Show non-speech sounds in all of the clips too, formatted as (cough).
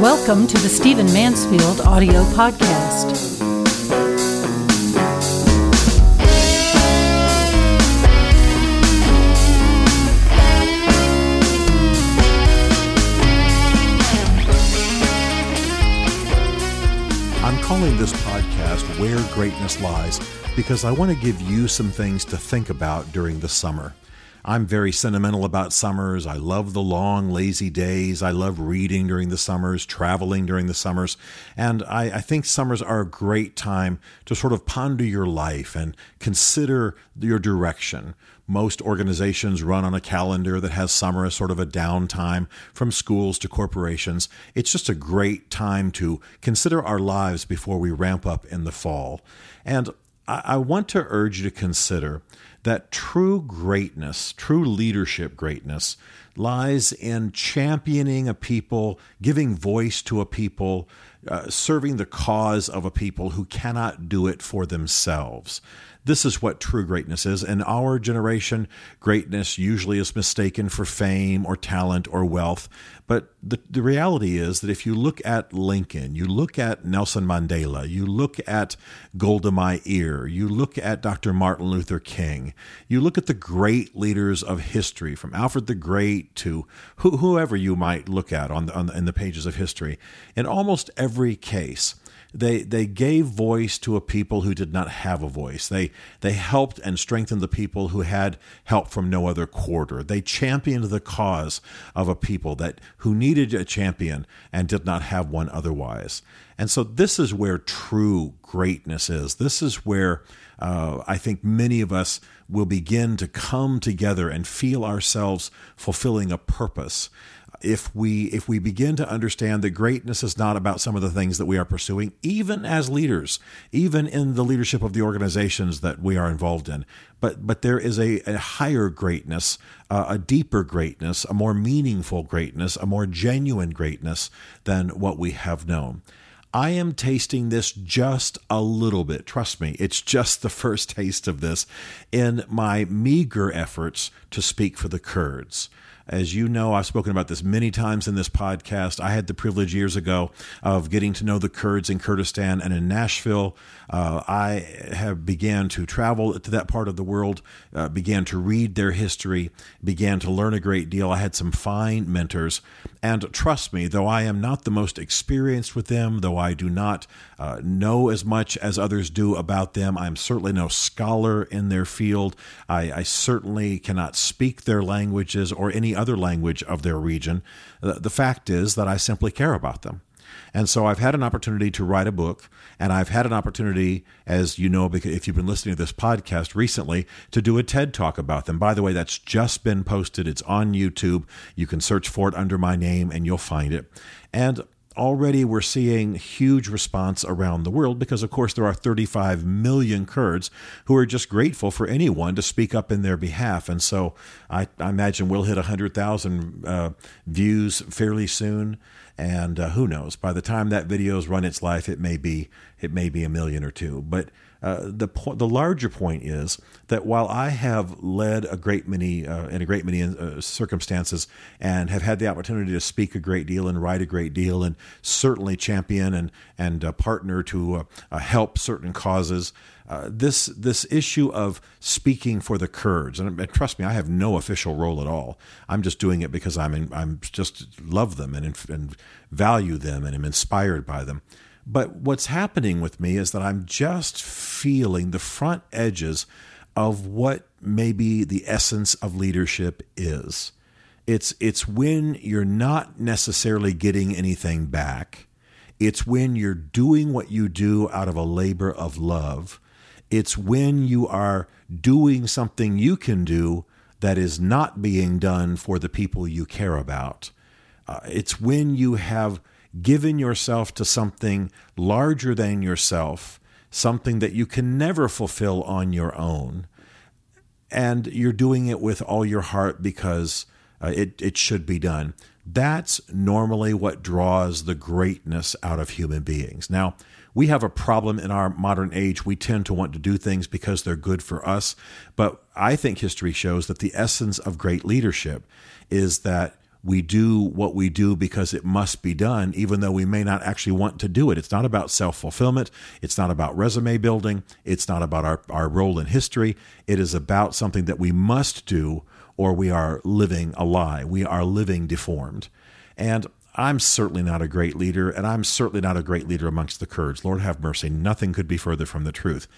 Welcome to the Stephen Mansfield audio podcast. I'm calling this podcast Where Greatness Lies because I want to give you some things to think about during the summer. I'm very sentimental about summers. I love the long, lazy days. I love reading during the summers, traveling during the summers. And I, I, think summers are a great time to sort of ponder your life and consider your direction. Most organizations run on a calendar that has summer as sort of a downtime from schools to corporations. It's just a great time to consider our lives before we ramp up in the fall. And I, I want to urge you to consider that true greatness, true leadership greatness, lies in championing a people, giving voice to a people, uh, serving the cause of a people who cannot do it for themselves. This is what true greatness is. In our generation, greatness usually is mistaken for fame or talent or wealth. But the, the reality is that if you look at Lincoln, you look at Nelson Mandela, you look at Golda Meir, you look at Dr. Martin Luther King, you look at the great leaders of history, from Alfred the Great to whoever you might look at on, the, on the, in the pages of history, in almost every case, they they gave voice to a people who did not have a voice. They they helped and strengthened the people who had help from no other quarter. They championed the cause of a people that who needed a champion and did not have one otherwise. And so this is where true greatness is. This is where uh, I think many of us will begin to come together and feel ourselves fulfilling a purpose if we if we begin to understand that greatness is not about some of the things that we are pursuing even as leaders even in the leadership of the organizations that we are involved in but but there is a, a higher greatness uh, a deeper greatness a more meaningful greatness a more genuine greatness than what we have known I am tasting this just a little bit. Trust me, it's just the first (laughs) taste of this in my meager efforts to speak for the Kurds. As you know, I've spoken about this many times in this podcast. I had the privilege years ago of getting to know the Kurds in Kurdistan and in Nashville. Uh, I have began to travel to that part of the world, uh, began to read their history, began to learn a great deal. I had some fine mentors, and trust me, though I am not the most experienced with them, though I do not uh, know as much as others do about them, I'm certainly no scholar in their field. I, I certainly cannot speak their languages or any other language of their region. The fact is that I simply care about them. And so I've had an opportunity to write a book, and I've had an opportunity, as you know, because if you've been listening to this podcast recently, to do a TED talk about them. By the way, that's just been posted. It's on YouTube. You can search for it under my name, and you'll find it. And already we're seeing huge response around the world because, of course, there are 35 million Kurds who are just grateful for anyone to speak up in their behalf. And so I, I imagine we'll hit 100,000 uh, views fairly soon. And uh, who knows? By the time that video's run its life, it may be it may be a million or two. But uh, the po- the larger point is that while I have led a great many uh, in a great many uh, circumstances and have had the opportunity to speak a great deal and write a great deal and certainly champion and and uh, partner to uh, uh, help certain causes. Uh, this this issue of speaking for the Kurds and, and, trust me, I have no official role at all. I'm just doing it because I'm in, I'm just love them and, and value them and am inspired by them. But what's happening with me is that I'm just feeling the front edges of what maybe the essence of leadership is. It's it's when you're not necessarily getting anything back. It's when you're doing what you do out of a labor of love. It's when you are doing something you can do that is not being done for the people you care about. Uh, it's when you have given yourself to something larger than yourself, something that you can never fulfill on your own. And you're doing it with all your heart because uh, it, it should be done. That's normally what draws the greatness out of human beings. Now, we have a problem in our modern age. We tend to want to do things because they're good for us. But I think history shows that the essence of great leadership is that we do what we do because it must be done, even though we may not actually want to do it. It's not about self fulfillment. It's not about resume building. It's not about our, our role in history. It is about something that we must do, or we are living a lie. We are living deformed. And I'm certainly not a great leader, and I'm certainly not a great leader amongst the Kurds. Lord have mercy. Nothing could be further from the truth.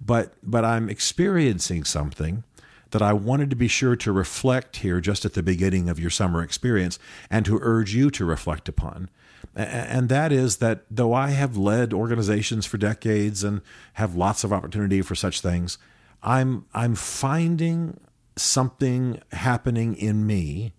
But, but I'm experiencing something that I wanted to be sure to reflect here just at the beginning of your summer experience and to urge you to reflect upon. And that is that though I have led organizations for decades and have lots of opportunity for such things, I'm I'm finding something happening in me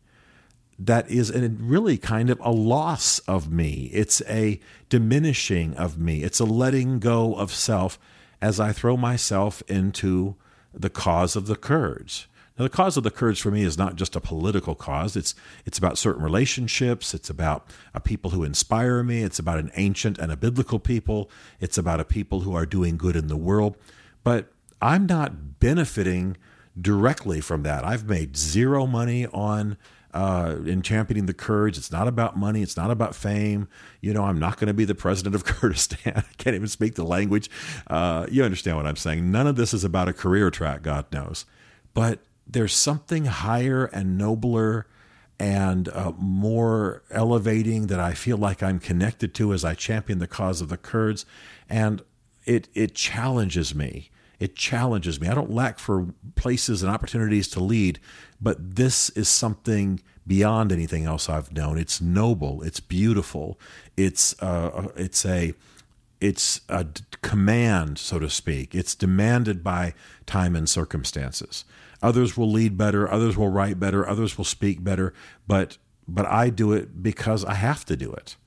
that is a, really kind of a loss of me. It's a diminishing of me. It's a letting go of self as I throw myself into the cause of the Kurds. Now, the cause of the Kurds for me is not just a political cause. It's it's about certain relationships. It's about a people who inspire me. It's about an ancient and a biblical people. It's about a people who are doing good in the world. But I'm not benefiting directly from that. I've made zero money on uh, in championing the Kurds. It's not about money. It's not about fame. You know, I'm not going to be the president of (laughs) Kurdistan. I can't even speak the language. Uh, you understand what I'm saying? None of this is about a career track, God knows. But there's something higher and nobler and uh, more elevating that I feel like I'm connected to as I champion the cause of the Kurds. And it, it challenges me it challenges me. I don't lack for places and opportunities to lead, but this is something beyond anything else I've known. It's noble. It's beautiful. It's uh, it's a it's a command, so to speak. It's demanded by time and circumstances. Others will lead better. Others will write better. Others will speak better. But but I do it because I have to do it.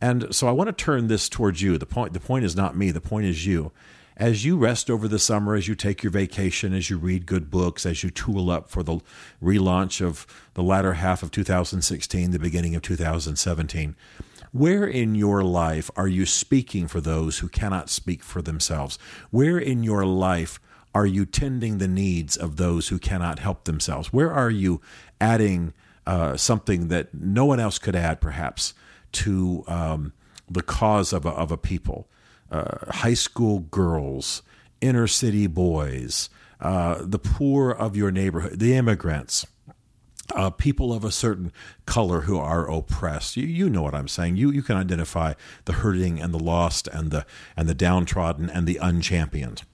And so I want to turn this towards you. The point the point is not me. The point is you as you rest over the summer, as you take your vacation, as you read good books, as you tool up for the relaunch of the latter half of 2016, the beginning of 2017, where in your life are you speaking for those who cannot speak for themselves? Where in your life are you tending the needs of those who cannot help themselves? Where are you adding uh, something that no one else could add, perhaps, to um, the cause of a, of a people? Uh, high school girls, inner city boys, uh, the poor of your neighborhood, the immigrants. Uh, people of a certain color who are oppressed. You, you know what I'm saying. You you can identify the hurting and the lost and the and the downtrodden and the unchampioned.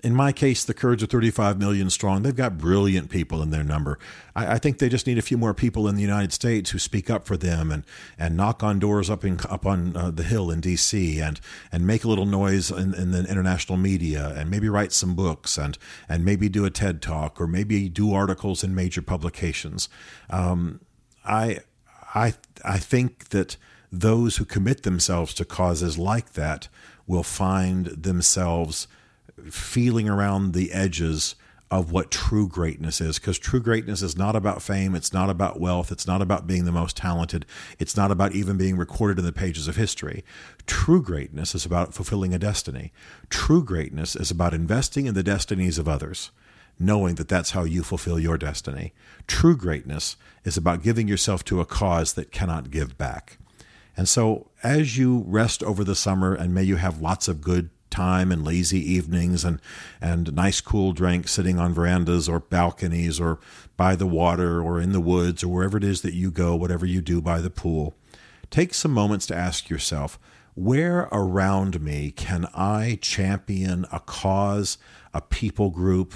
In my case, the Kurds are 35 million strong. They've got brilliant people in their number. I, I, think they just need a few more people in the United States who speak up for them and, and knock on doors up in up on uh, the Hill in D.C. and and make a little noise in, in, the international media and maybe write some books and and maybe do a TED talk or maybe do articles in major publications. Um, I I I think that those who commit themselves to causes like that will find themselves feeling around the edges of what true greatness is because true greatness is not about fame it's not about wealth it's not about being the most talented it's not about even being recorded in the pages of history. True greatness is about fulfilling a destiny. True greatness is about investing in the destinies of others knowing that that's how you fulfill your destiny. True greatness is about giving yourself to a cause that cannot give back. And so as you rest over the summer and may you have lots of good time and lazy evenings and, and nice cool drinks sitting on verandas or balconies or by the water or in the woods or wherever it is that you go, whatever you do by the pool, take some moments to ask yourself, where around me can I champion a cause, a people group,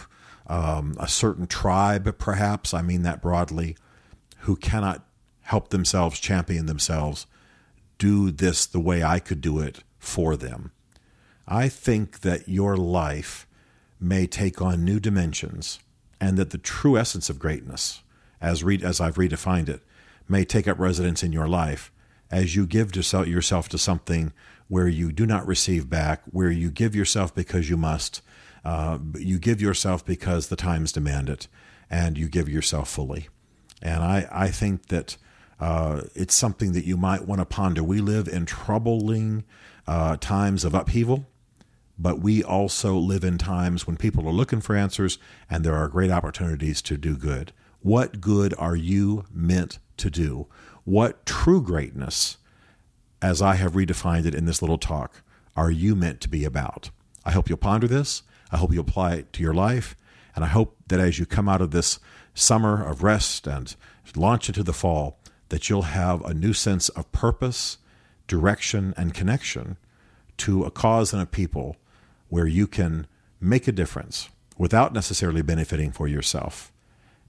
um, a certain tribe, perhaps, I mean that broadly, who cannot help themselves champion themselves, do this the way I could do it for them? I think that your life may take on new dimensions and that the true essence of greatness, as, re- as I've redefined it, may take up residence in your life as you give yourself to something where you do not receive back, where you give yourself because you must, uh, you give yourself because the times demand it, and you give yourself fully. And I, I think that uh, it's something that you might want to ponder. We live in troubling uh, times of upheaval but we also live in times when people are looking for answers and there are great opportunities to do good. What good are you meant to do? What true greatness, as I have redefined it in this little talk, are you meant to be about? I hope you'll ponder this. I hope you'll apply it to your life. And I hope that as you come out of this summer of rest and launch into the fall, that you'll have a new sense of purpose, direction, and connection to a cause and a people where you can make a difference without necessarily benefiting for yourself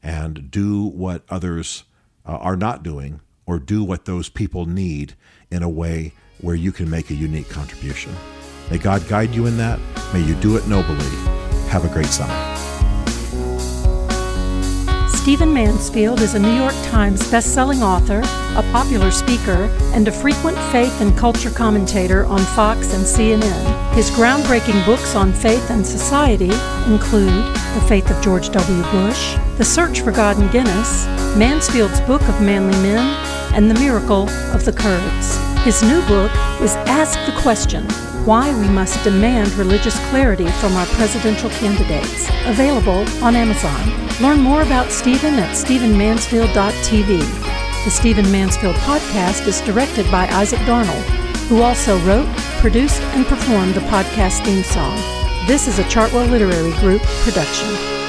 and do what others uh, are not doing or do what those people need in a way where you can make a unique contribution. May God guide you in that. May you do it nobly. Have a great summer. Stephen Mansfield is a New York Times best-selling author, a popular speaker, and a frequent faith and culture commentator on Fox and CNN. His groundbreaking books on faith and society include The Faith of George W. Bush, The Search for God and Guinness, Mansfield's Book of Manly Men, and The Miracle of the Kurds. His new book is Ask the Question Why We Must Demand Religious Clarity from Our Presidential Candidates, available on Amazon. Learn more about Stephen at StephenMansfield.tv. The Stephen Mansfield podcast is directed by Isaac Darnold, who also wrote, produced, and performed the podcast theme song. This is a Chartwell Literary Group production.